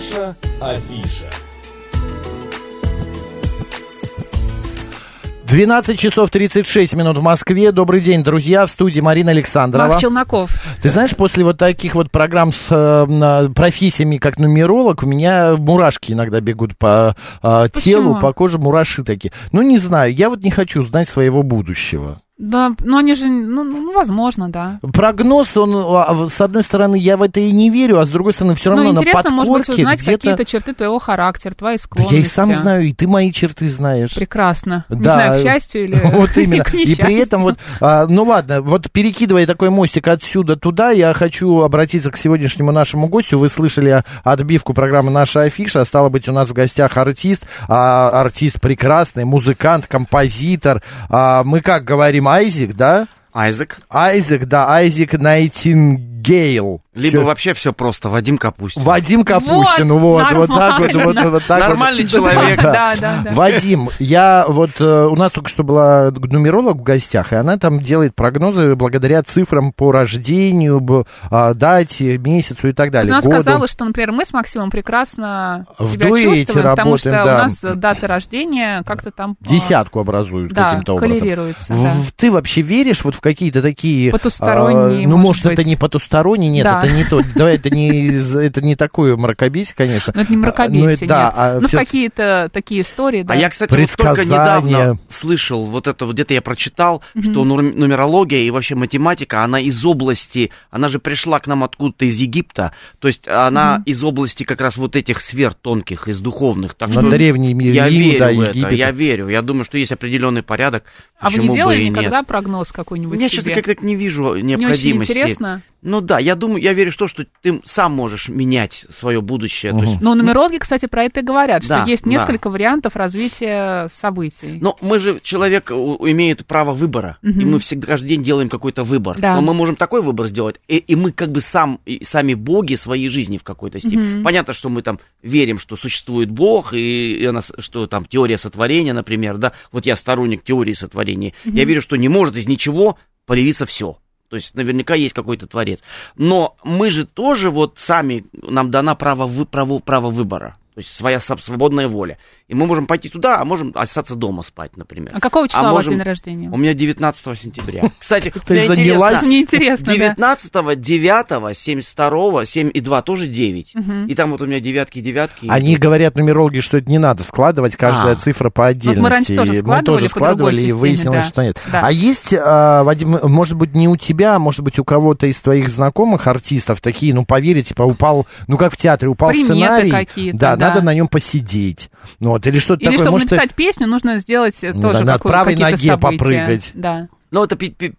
Наша афиша. 12 часов 36 минут в Москве. Добрый день, друзья. В студии Марина Александрова. Марк Челноков. Ты знаешь, после вот таких вот программ с э, профессиями, как нумеролог, у меня мурашки иногда бегут по э, телу, по коже, мураши такие. Ну, не знаю, я вот не хочу знать своего будущего. Да, но они же, ну, ну, возможно, да. Прогноз, он, а, с одной стороны, я в это и не верю, а с другой стороны, все равно ну, интересно, на может быть, узнать какие-то черты твоего характера, твои склонности. Да я и сам знаю, и ты мои черты знаешь. Прекрасно. Да. Не знаю, к счастью или Вот именно. И при этом вот, а, ну ладно, вот перекидывая такой мостик отсюда туда, я хочу обратиться к сегодняшнему нашему гостю. Вы слышали отбивку программы «Наша афиша», стало быть, у нас в гостях артист, а, артист прекрасный, музыкант, композитор. А, мы как говорим, Айзек, да? Айзек. Айзек, да, Айзек Найтингейл. Либо все. вообще все просто, Вадим Капустин. Вадим Капустин, вот, вот, вот так вот, вот, вот так Нормальный вот. человек. Да, да, да. Вадим, я вот, э, у нас только что была нумеролог в гостях, и она там делает прогнозы благодаря цифрам по рождению, а, дате, месяцу и так далее. Она году. сказала, что, например, мы с Максимом прекрасно в себя чувствуем, работаем, потому что да. у нас дата рождения как-то там... а, Десятку образуют да, каким-то образом. В- да. Ты вообще веришь вот в какие-то такие... Потусторонние, а, Ну, может может, это быть. не потусторонний, нет, Да. Это не то. Давай, это не, из- это не такое мракобесие, конечно. Ну, это не А, мракобесие, ну, это- да, нет. а ну, всё- какие-то такие истории, да. А я, кстати, вот только недавно слышал, вот это вот где-то я прочитал, что нур- нумерология и вообще математика, она из области, она же пришла к нам откуда-то из Египта, то есть она из области как раз вот этих сфер тонких, из духовных. Так На что древний мир, я Рим, верю да, в это, Египет. я верю. Я думаю, что есть определенный порядок, а вы не делали никогда нет. прогноз какой-нибудь Я себе? сейчас как-то не вижу Не очень необходимости. интересно. Ну да, я думаю, я верю в то, что ты сам можешь менять свое будущее. То есть Но нумерологи, кстати, про это и говорят, что Да, есть да. несколько вариантов развития событий. Но мы же, человек имеет право выбора, и мы всегда каждый день делаем какой-то выбор. Да. Но мы можем такой выбор сделать, и, и мы как бы сам, и сами боги своей жизни в какой-то степени. Понятно, что мы там верим, что существует Бог, и, и она что там теория сотворения, например, да. Вот я сторонник теории сотворения. Я верю, что не может из ничего появиться все. То есть наверняка есть какой-то творец. Но мы же тоже вот сами, нам дана право, вы, право, право выбора. То есть своя свободная воля. И мы можем пойти туда, а можем остаться дома спать, например. А какого числа у вас можем- день рождения? У меня 19 сентября. Кстати, Ты мне занялась? интересно, Мне интересно, да. 19, 9, 72, 7 и 2 тоже 9. И там вот у меня девятки, девятки. Они говорят, нумерологи, что это не надо складывать, каждая А. цифра по отдельности. мы тоже складывали и выяснилось, что нет. А есть, а, Вадим, может быть, не у тебя, а может быть, у кого-то из твоих знакомых артистов такие, ну, поверить, типа, упал, ну, как в театре, упал сценарий. какие-то, да, да. надо на нем посидеть. Ну, вот, или что-то Или такое. чтобы может, ты- написать песню, нужно сделать э, Ну, тоже на какое- правой ноге события. попрыгать. Да. Ну, это пи- пи-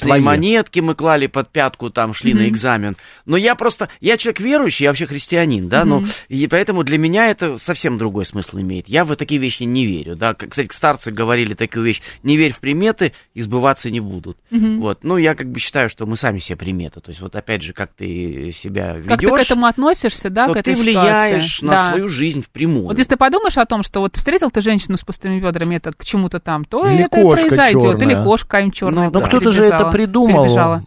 Твои. монетки мы клали под пятку, там шли на экзамен. Но я просто, я человек верующий, я вообще христианин, да, но и поэтому для меня это совсем другой смысл имеет. Я в такие вещи не верю, да. Кстати, старцы говорили такую вещь, не верь в приметы, и сбываться не будут. Вот, ну, я как бы считаю, что мы сами себе приметы. То есть, вот опять же, как ты себя ведешь, Как ты к этому относишься, да, то к этой ты ситуации? влияешь на Да. свою жизнь впрямую. Вот если ты подумаешь о том, что вот встретил ты женщину с пустыми ведрами, это к чему-то там, то Или это произойдет. чёрная. Или кошка какая-нибудь черная. Ну, Ну, кто-то же это придумал. Перебежала.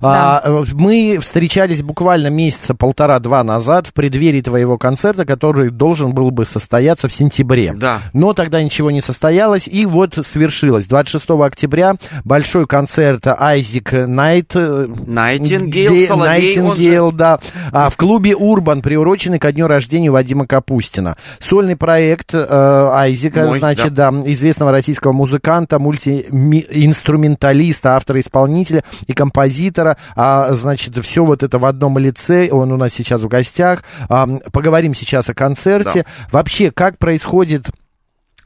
А, э, Мы встречались буквально месяца полтора-два назад в преддверии твоего концерта, который должен был бы состояться в сентябре. Да. Но тогда ничего не состоялось, и вот свершилось. 26 октября большой концерт Айзик Найт... э, Найтингейл, Ге- Соловей, он Найтингейл, да. А, в клубе Урбан, приуроченный ко дню рождения Вадима Капустина. Сольный проект э, Айзика, Мой, значит, да. известного российского музыканта, мультиинструменталиста, автора-исполнителя и композитора. А, значит, все вот это в одном лице. Он у нас сейчас в гостях. А, поговорим сейчас о концерте. Вообще, как происходит...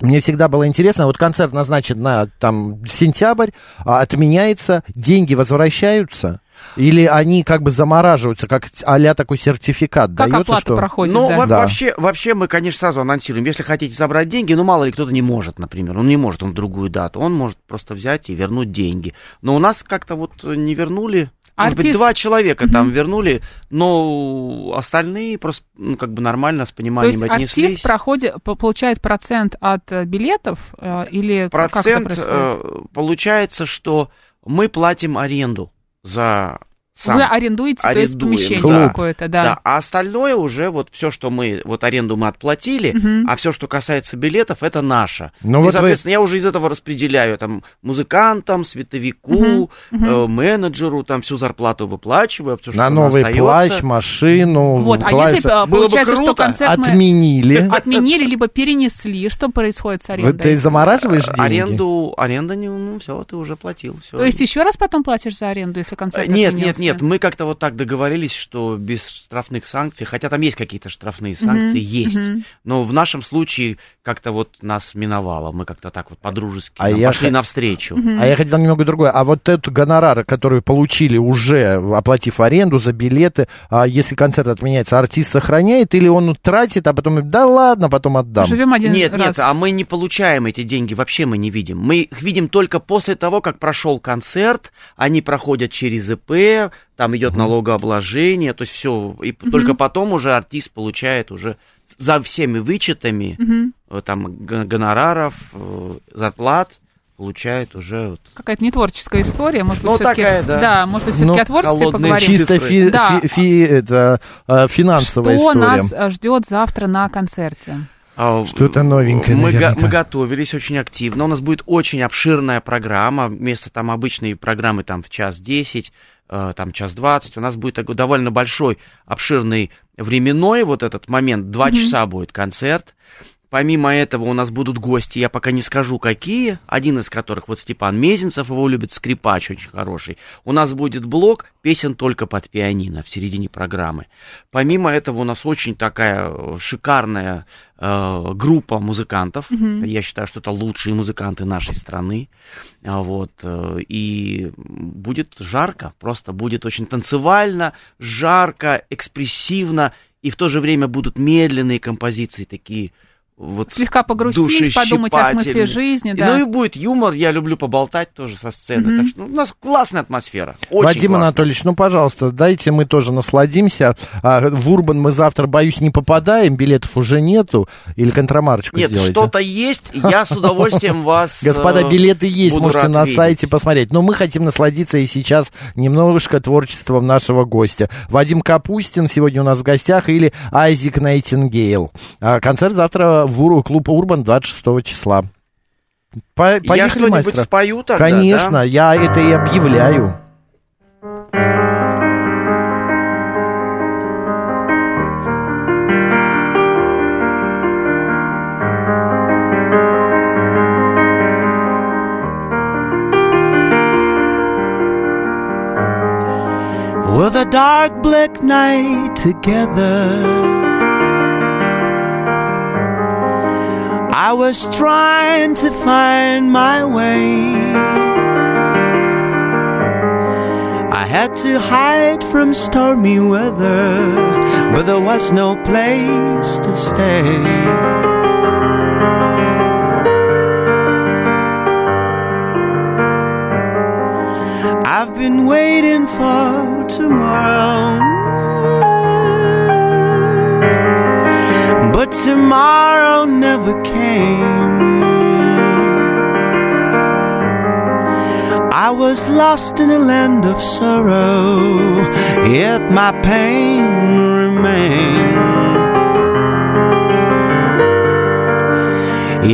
Мне всегда было интересно, вот концерт назначен на там сентябрь, а отменяется, деньги возвращаются, или они как бы замораживаются, как а такой сертификат Как дается, оплата что... проходит, Ну, да? во- Да. вообще, вообще мы, конечно, сразу анонсируем. Если хотите забрать деньги, ну, мало ли кто-то не может, например. Он не может, он в другую дату. Он может просто взять и вернуть деньги. Но у нас как-то вот не вернули. Может быть, Артист- два человека там вернули, но остальные просто, ну, как бы нормально, с То пониманием есть отнеслись. артист проходит, по- получает процент от э, билетов э, или как это Процент происходит? э, получается, что мы платим аренду за сам. Вы арендуете, то есть Арендуем, помещение да. какое-то, да. Да, а остальное уже вот все, что мы, вот аренду мы отплатили, а все, что касается билетов, это наше. Ну и, вот вы- соответственно, я уже из этого распределяю там музыкантам, световику, э, менеджеру, там всю зарплату выплачиваю, все, что На у нас новый остается. плащ, машину, Вот, а клавиш- если э, Было бы получается, что круто. концерт мы отменили. отменили, либо перенесли, что происходит с Вы- арендой? Ты замораживаешь деньги? Аренду, аренда, не, ну, все, ты уже платил. То есть еще раз потом платишь за аренду, если концерт Э, Нет, отменился? нет, нет, мы как-то вот так договорились, что без штрафных санкций, хотя там есть какие-то штрафные санкции, есть, но в нашем случае как-то вот нас миновало, мы как-то так вот по-дружески А я пошли х- навстречу. А я хотел немного другое. А вот эту гонорары, которые получили уже, оплатив аренду за билеты, а если концерт отменяется, артист сохраняет или он тратит, а потом, да ладно, потом отдам? Живем один Нет, раз. нет, а мы не получаем эти деньги, вообще мы не видим. Мы их видим только после того, как прошел концерт, они проходят через ИП, там идет налогообложение, то есть все, и только потом уже артист получает уже за всеми вычетами э, там гонораров, э, зарплат, получает уже вот Какая-то не творческая история, может быть, Ну, все-таки... такая, да. может быть, все-таки Ну, о творчестве поговорим. Чисто фи- Да. фи- фи- это, э, финансовая Что история. нас э, ждет завтра на концерте? А, Что-то новенькое мы, го- мы готовились очень активно. У нас будет очень обширная программа. Вместо там обычной программы там в час десять, там час двадцать. У нас будет такой довольно большой, обширный временной вот этот момент. Два часа будет концерт. Помимо этого у нас будут гости, я пока не скажу какие, один из которых вот Степан Мезенцев, его любит скрипач очень хороший. У нас будет блок песен только под пианино в середине программы. Помимо этого у нас очень такая э, шикарная э, группа музыкантов. Я считаю, что это лучшие музыканты нашей страны. А Вот, э, и будет жарко, просто будет очень танцевально, жарко, экспрессивно, и в то же время будут медленные композиции такие вот Слегка погрустить, подумать о смысле жизни, И, да. Ну и будет юмор, я люблю поболтать тоже со сцены. Так что ну, у нас классная атмосфера. Очень Вадим классная. Анатольевич, ну, пожалуйста, дайте мы тоже насладимся. А, в Урбан мы завтра, боюсь, не попадаем, билетов уже нету. Или контрамарочку Нет, сделайте. что-то есть, и я с удовольствием вас... Господа, э, билеты есть, можете на сайте посмотреть. Но мы хотим насладиться и сейчас немножко творчеством нашего гостя. Вадим Капустин сегодня у нас в гостях или Айзик Найтингейл. А концерт завтра в клуб Урбан 26 числа. По- Я Поехали, что-нибудь мастер. спою тогда, Конечно, да? я это и объявляю. With a dark black night together. I was trying to find my way. I had to hide from stormy weather, but there was no place to stay. I've been waiting for tomorrow. Tomorrow never came. I was lost in a land of sorrow, yet my pain remained.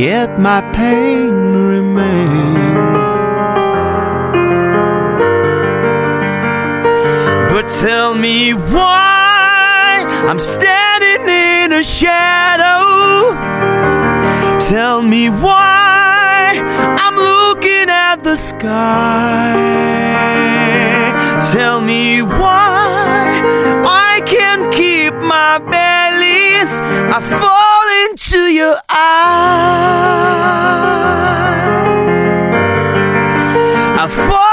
Yet my pain remained. But tell me why I'm standing in a shadow. Tell me why I'm looking at the sky. Tell me why I can't keep my balance. I fall into your eyes. I fall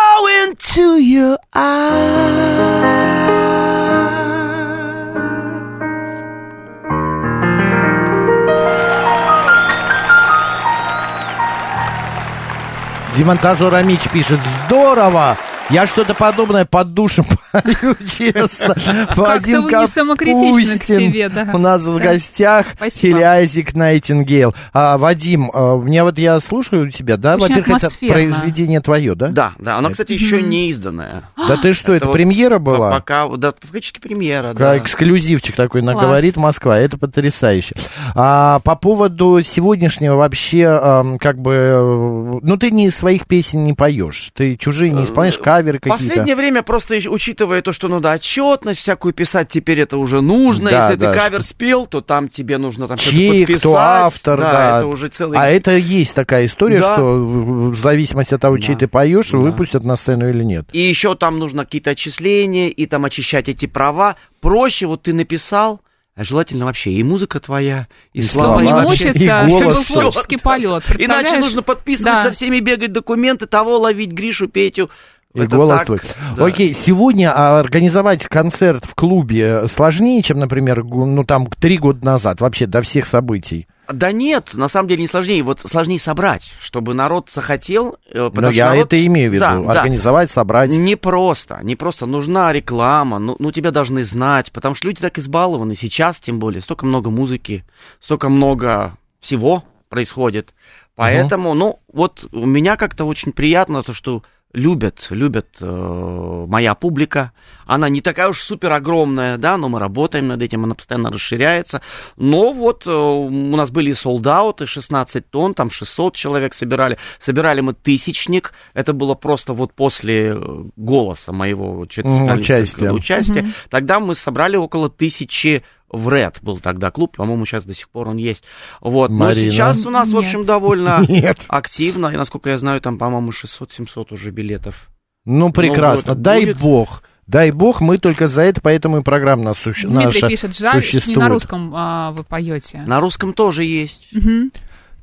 Демонтажер Амич пишет, здорово! Я что-то подобное под душем честно. Вадим Капустин себе, да. у нас в гостях. Хелиазик Найтингейл. А, Вадим, а, мне вот я слушаю тебя, да? Во-первых, это произведение твое, да? Да, да, она, кстати, еще не изданная. Да ты что, это премьера была? Пока, да, фактически премьера, Как да. эксклюзивчик такой наговорит Москва. Это потрясающе. А по поводу сегодняшнего вообще, ам, как бы, э, ну ты не своих песен не поешь, ты чужие не исполняешь, каверы какие-то. Последнее время, просто ещё учитывая то, что надо отчетность всякую писать, теперь это уже нужно. Да, Если да, ты кавер что- спел, то там тебе нужно там что-то Чей, подписать. кто автор, да. это уже целый... А это есть такая история, Да. что в зависимости от того, чей Да. ты поешь, Да. выпустят на сцену или нет. И еще там нужно какие-то отчисления, и там очищать эти права. Проще, вот ты написал, а желательно вообще и музыка твоя, и, И слова. Чтобы не слова, мучиться, и чтобы голос был всё. творческий полет. Иначе нужно подписывать Да. со всеми, бегать документы, того ловить, Гришу, Петю. И Это голос да. Окей, сегодня а, организовать концерт в клубе сложнее, чем, например, ну там три года назад, вообще до всех событий. Да нет, на самом деле не сложнее. Вот сложнее собрать, чтобы народ захотел. э, Но что я народ- это имею в виду. Да, да. Организовать, собрать. Не просто, не просто. Нужна реклама, ну, ну тебя должны знать, потому что люди так избалованы сейчас, тем более. Столько много музыки, столько много всего происходит. Поэтому, ну, вот у меня как-то очень приятно то, что любят, любят э, моя публика. Она не такая уж супер огромная, да, но мы работаем над этим, она постоянно расширяется. Но вот э, у нас были солдаты, 16 тонн, там 600 человек собирали. Собирали мы тысячник. Это было просто вот после э, голоса моего участия. участия. Тогда мы собрали около тысячи в Ред был тогда клуб, по-моему, сейчас до сих пор он есть. Вот. Но Марина? сейчас у нас, в Нет. общем, довольно Нет. активно. И, насколько я знаю, там, по-моему, 600-700 уже билетов. Ну, прекрасно. вот, Дай будет. бог. Дай бог, мы только за это, поэтому и программа нас суще- Дмитрий наша пишет, жаль, что не существует. на русском а, вы поете. На русском тоже есть. Мгм.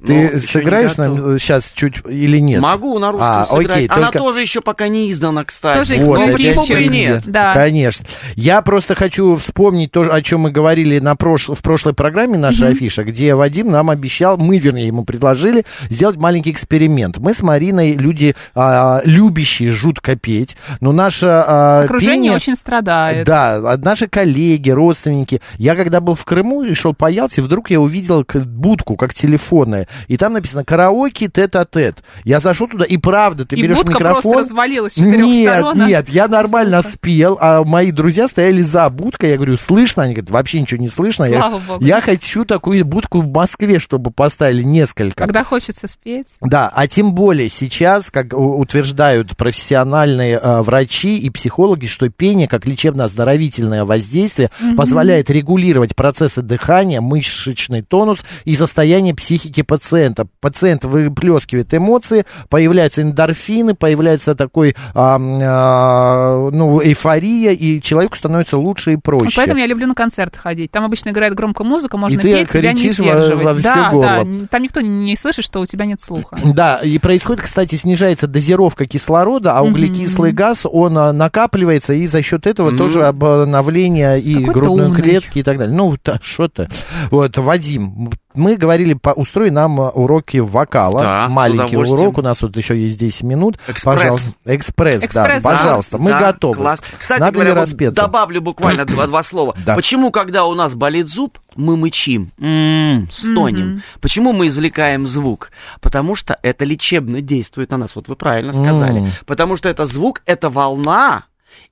Ты Но еще сыграешь нам сейчас чуть или нет? Могу на русском А, сыграть. окей, Она только- тоже еще пока не издана, кстати. Тоже Вот, почему бы и нет? Да. Конечно. Я просто хочу вспомнить то, о чем мы говорили на прош... в прошлой программе нашей афиша, где Вадим нам обещал, мы, вернее, ему предложили сделать маленький эксперимент. Мы с Мариной люди а, любящие жутко петь, но наше а, Окружение пение... очень страдает. Да, а наши коллеги, родственники. Я когда был в Крыму и шел по Ялте, вдруг я увидел будку, как телефонная, и там написано караоке тет-а-тет. Я зашел туда, и правда, ты И берешь будка микрофон. просто развалилась Нет, сторон. нет, я нормально Супер. спел, а мои друзья стояли за будкой. Я говорю, слышно? Они говорят, вообще ничего не слышно. Я, Слава богу. я хочу такую будку в Москве, чтобы поставили несколько. Когда хочется спеть. Да, а тем более сейчас, как утверждают профессиональные э, врачи и психологи, что пение как лечебно-оздоровительное воздействие позволяет регулировать процессы дыхания, мышечный тонус и состояние психики пациента. Пациент выплескивает эмоции, появляются эндорфины, появляется такой, а, а, ну, эйфория, и человеку становится лучше и проще. Поэтому я люблю на концерты ходить. Там обычно играет громко музыка, можно ты петь, себя не во- сдерживать. во всё да, горло. да. Там никто не слышит, что у тебя нет слуха. Да, и происходит, кстати, снижается дозировка кислорода, а углекислый газ, он а, накапливается, и за счет этого тоже обновление и Какой грудной клетки и так далее. Ну, что-то. Вот, Вадим, мы говорили, по, устрой нам а, уроки вокала. Да, Маленький урок, у нас вот еще есть 10 минут. Экспресс. Пожалуйста. Экспресс, Экспресс, да, да. пожалуйста, мы Да, готовы. Класс. Кстати Надо говоря, вот добавлю буквально два, два слова. Да. Почему, когда у нас болит зуб, мы мычим, м, стонем? Почему мы извлекаем звук? Потому что это лечебно действует на нас. Вот вы правильно сказали. М. Потому что это звук, это волна,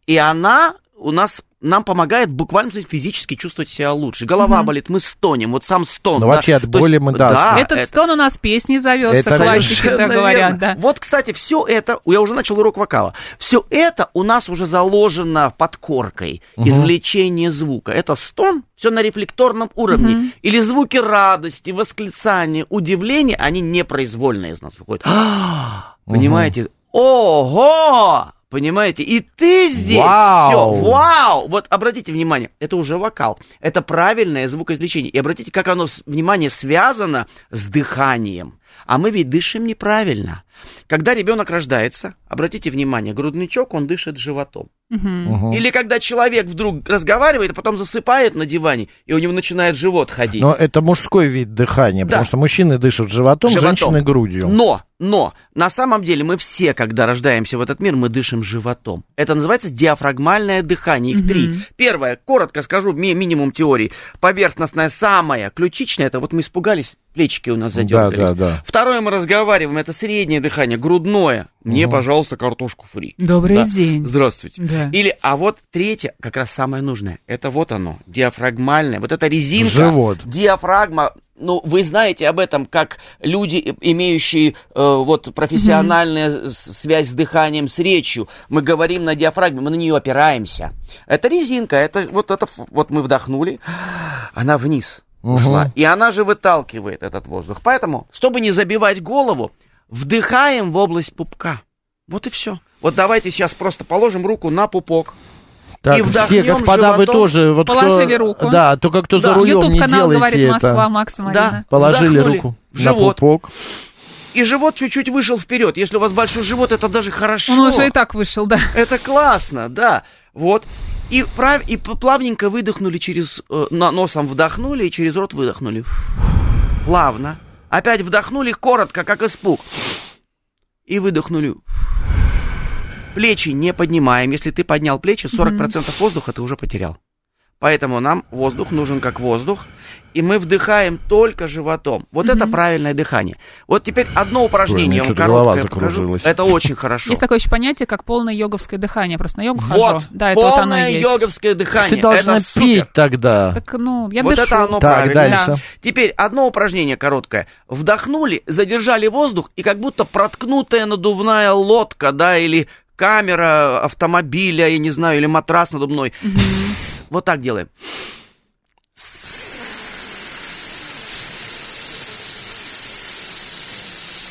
и она у нас нам помогает буквально физически чувствовать себя лучше. Голова болит, мы стонем, вот сам стон. Ну, да. вообще от боли мы, да, Этот это- стон у нас песней зовется, Это классики так говорят, да. Вот, кстати, все это, я уже начал урок вокала. Все это у нас уже заложено под коркой. Извлечение звука. Это стон, все на рефлекторном уровне. Или звуки радости, восклицания, удивления, они непроизвольно из нас выходят. Понимаете? Ого! Понимаете? И ты здесь Вау! все. Вау! Вот обратите внимание, это уже вокал. Это правильное звукоизвлечение. И обратите, как оно, внимание, связано с дыханием. А мы ведь дышим неправильно. Когда ребенок рождается, обратите внимание, грудничок, он дышит животом. Мгм. Или когда человек вдруг разговаривает, а потом засыпает на диване, и у него начинает живот ходить. Но это мужской вид дыхания, потому Да. что мужчины дышат животом, Животом. женщины грудью. Но, но, на самом деле мы все, когда рождаемся в этот мир, мы дышим животом. Это называется диафрагмальное дыхание. Их три. Первое, коротко скажу, ми- минимум теории. Поверхностное, самое, ключичное, это вот мы испугались, плечики у нас задергались. да, да. Второе, мы разговариваем, это среднее дыхание, грудное. Мне, пожалуйста, картошку фри. Добрый Да. день. Здравствуйте. Да. Или, а вот третье, как раз самое нужное, это вот оно, диафрагмальное, вот эта резинка. Живот. Диафрагма, ну, вы знаете об этом, как люди, имеющие э, вот профессиональную с- связь с дыханием, с речью, мы говорим на диафрагме, мы на нее опираемся. Это резинка, это вот это, вот мы вдохнули, она вниз ушла, и она же выталкивает этот воздух. Поэтому, чтобы не забивать голову, вдыхаем в область пупка. Вот и все. Вот давайте сейчас просто положим руку на пупок. Так, И все, господа, вы животом. тоже... Вот Положили кто, руку. Да, только кто за Да. рулем не Ютуб-канал делайте говорит Москва, это. Макс Марина. Да. Положили Вдохнули руку в на живот. пупок. И живот чуть-чуть вышел вперед. Если у вас большой живот, это даже хорошо. Он уже и так вышел, да. Это классно, да. Вот. И, прав... и плавненько выдохнули через... э, носом вдохнули и через рот выдохнули. Плавно. Опять вдохнули коротко, как испуг. И выдохнули. Плечи не поднимаем. Если ты поднял плечи, 40% воздуха ты уже потерял. Поэтому нам воздух нужен как воздух, и мы вдыхаем только животом. Вот это правильное дыхание. Вот теперь одно упражнение мне я вам короткое покажу. Это очень хорошо. Есть такое еще понятие, как полное йоговское дыхание. Просто на йогу Вот, хожу. Да, это вот оно полное и есть. йоговское дыхание. Ты должна это супер. пить тогда. Так, ну, я вот дышу. это оно Так, правильно. дальше. Теперь одно упражнение короткое. Вдохнули, задержали воздух, и как будто проткнутая надувная лодка, да, или камера автомобиля, я не знаю, или матрас надувной. Вот так делаем.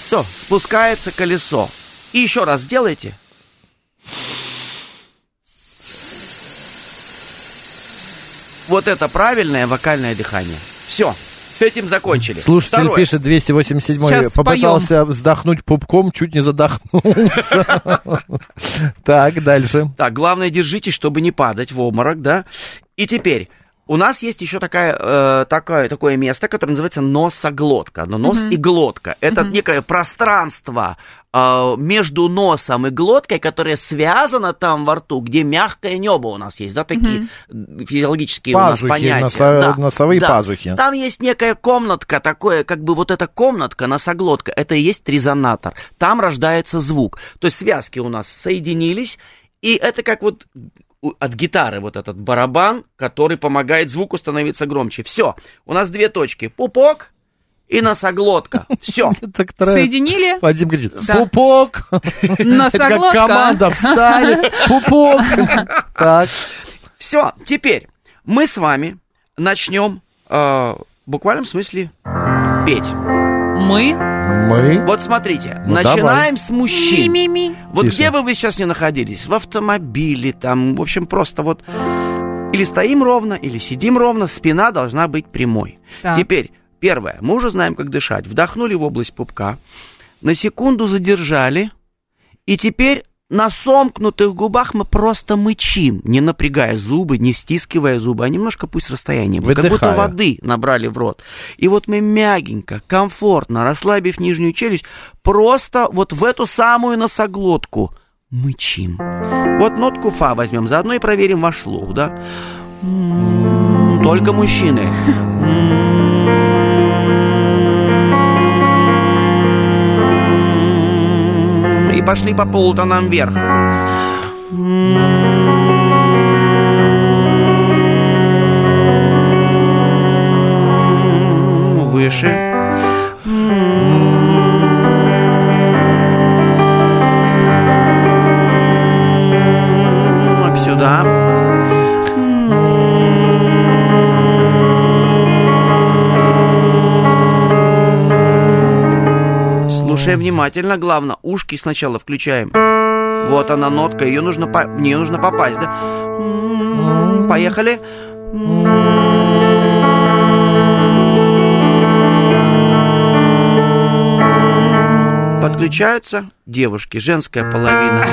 Все, спускается колесо. И еще раз сделайте. Вот это правильное вокальное дыхание. Все, с этим закончили. Слушатель Второе. пишет 287 Сейчас попытался вздохнуть пупком, чуть не задохнулся. Так, дальше. Так, главное, держитесь, чтобы не падать в обморок, да. И теперь, у нас есть еще такая, э, такое, такое место, которое называется носоглотка. Но нос и глотка. Это некое пространство э, между носом и глоткой, которое связано там во рту, где мягкое небо у нас есть, да, такие физиологические у нас Пазухи, понятия. носо- Да, носовые да. пазухи. Там есть некая комнатка, такое, как бы вот эта комнатка, носоглотка, это и есть резонатор. Там рождается звук. То есть связки у нас соединились, и это как вот от гитары вот этот барабан, который помогает звуку становиться громче. Все, у нас две точки. Пупок и носоглотка. Все. Соединили. Вадим говорит, пупок. Это как Носоглотка. команда встали. Пупок. Так. Все, теперь мы с вами начнем э, в буквальном смысле петь. Мы. Мы. Вот смотрите, Ну, начинаем с мужчин. Ми-ми-ми. Вот Тише. где бы вы сейчас не находились, в автомобиле, там, в общем, просто вот или стоим ровно, или сидим ровно, спина должна быть прямой. Так. Теперь, первое, мы уже знаем, как дышать. Вдохнули в область пупка, на секунду задержали, и теперь на сомкнутых губах мы просто мычим, не напрягая зубы, не стискивая зубы, а немножко пусть расстояние будет, как будто воды набрали в рот. И вот мы мягенько, комфортно, расслабив нижнюю челюсть, просто вот в эту самую носоглотку мычим. Вот нотку фа возьмем, заодно и проверим ваш слух, да? М, Только мужчины. Пошли по полутонам вверх. Выше. Слушай внимательно, главное, ушки сначала включаем. Вот она нотка, ее нужно, по... в нее нужно попасть, да? М, Поехали. подключаются девушки, женская половина.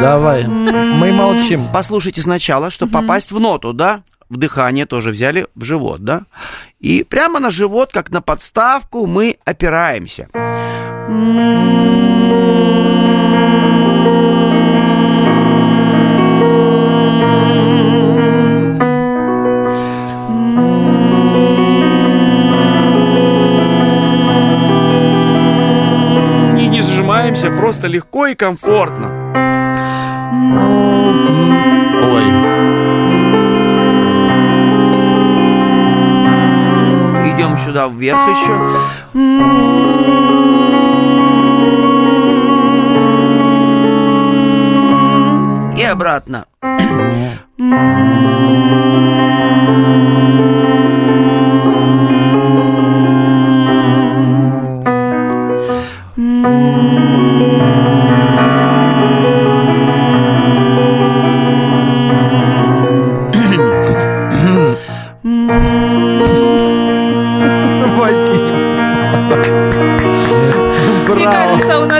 Давай, мы молчим. Послушайте сначала, чтобы попасть в ноту, да? В дыхание тоже взяли в живот, да? И прямо на живот, как на подставку, мы опираемся. Сжимаемся, просто легко и комфортно. Ой. Идем сюда вверх еще. Обратно.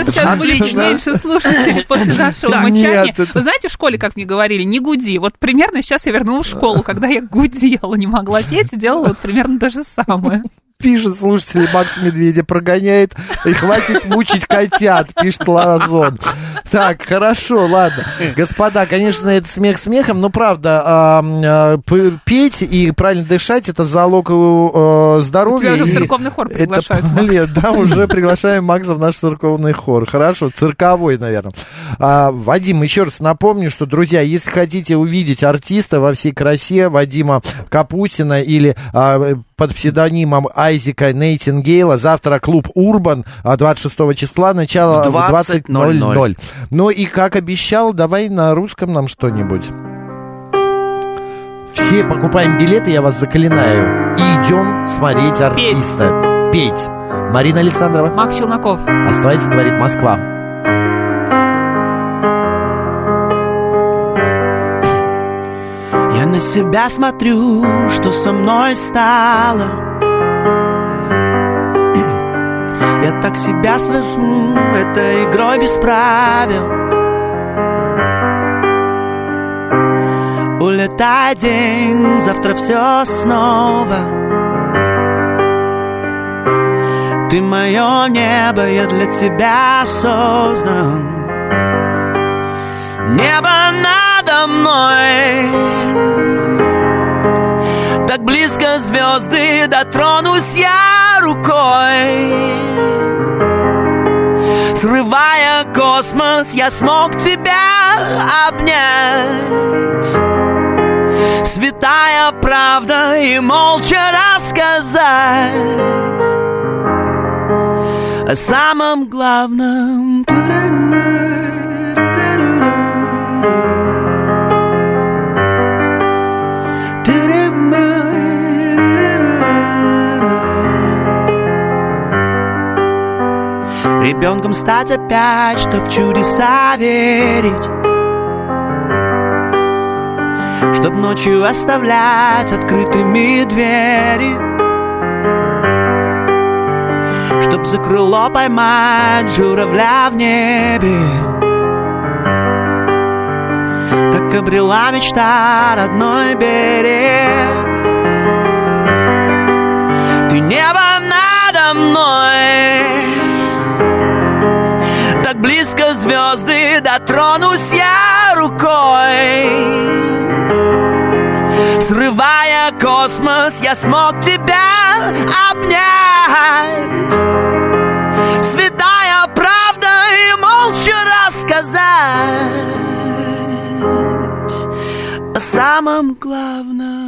нас сейчас будет Отлично. меньше слушателей после нашего Да, мычания. нет, это- Вы знаете, в школе, как мне говорили, не гуди. Вот примерно сейчас я вернулась в школу, когда я гудела, не могла петь, делала вот примерно то же самое. Пишет слушатели, Макс Медведя прогоняет, и хватит мучить котят, пишет Лазон. Так, хорошо, ладно. Господа, конечно, это смех смехом, но правда, а, а, п- петь и правильно дышать, это залог э, здоровья. Тебя уже в церковный хор это приглашают. Лет, да, уже приглашаем Макса в наш церковный хор. Хорошо, цирковой, наверное. А, Вадим, еще раз напомню, что, друзья, если хотите увидеть артиста во всей красе Вадима Капустина или а, под псевдонимом Айзека Нейтингейла, завтра клуб Урбан а, 26 числа, начало В в 20.00. 20:00. Ну и, как обещал, давай на русском нам что-нибудь. Все покупаем билеты, я вас заклинаю. И идем смотреть артиста. Петь. Марина Александрова. Макс Челноков. Оставайтесь, говорит Москва. Я на себя смотрю, что со мной стало Я так себя свожу этой игрой без правил. Улетай день, завтра все снова. Ты мое небо, я для тебя создан. Небо надо мной. Так близко звезды Дотронусь я рукой Срывая космос Я смог тебя обнять. Святая правда И молча рассказать О самом главном Ребенком стать опять, что в чудеса верить. Чтоб ночью оставлять открытыми двери. Чтоб за крыло поймать журавля в небе. Как обрела мечта родной берег. Ты небо надо мной. Так близко звезды Дотронусь я рукой. Срывая космос, я смог тебя обнять. Святая правда и молча рассказать О самом главном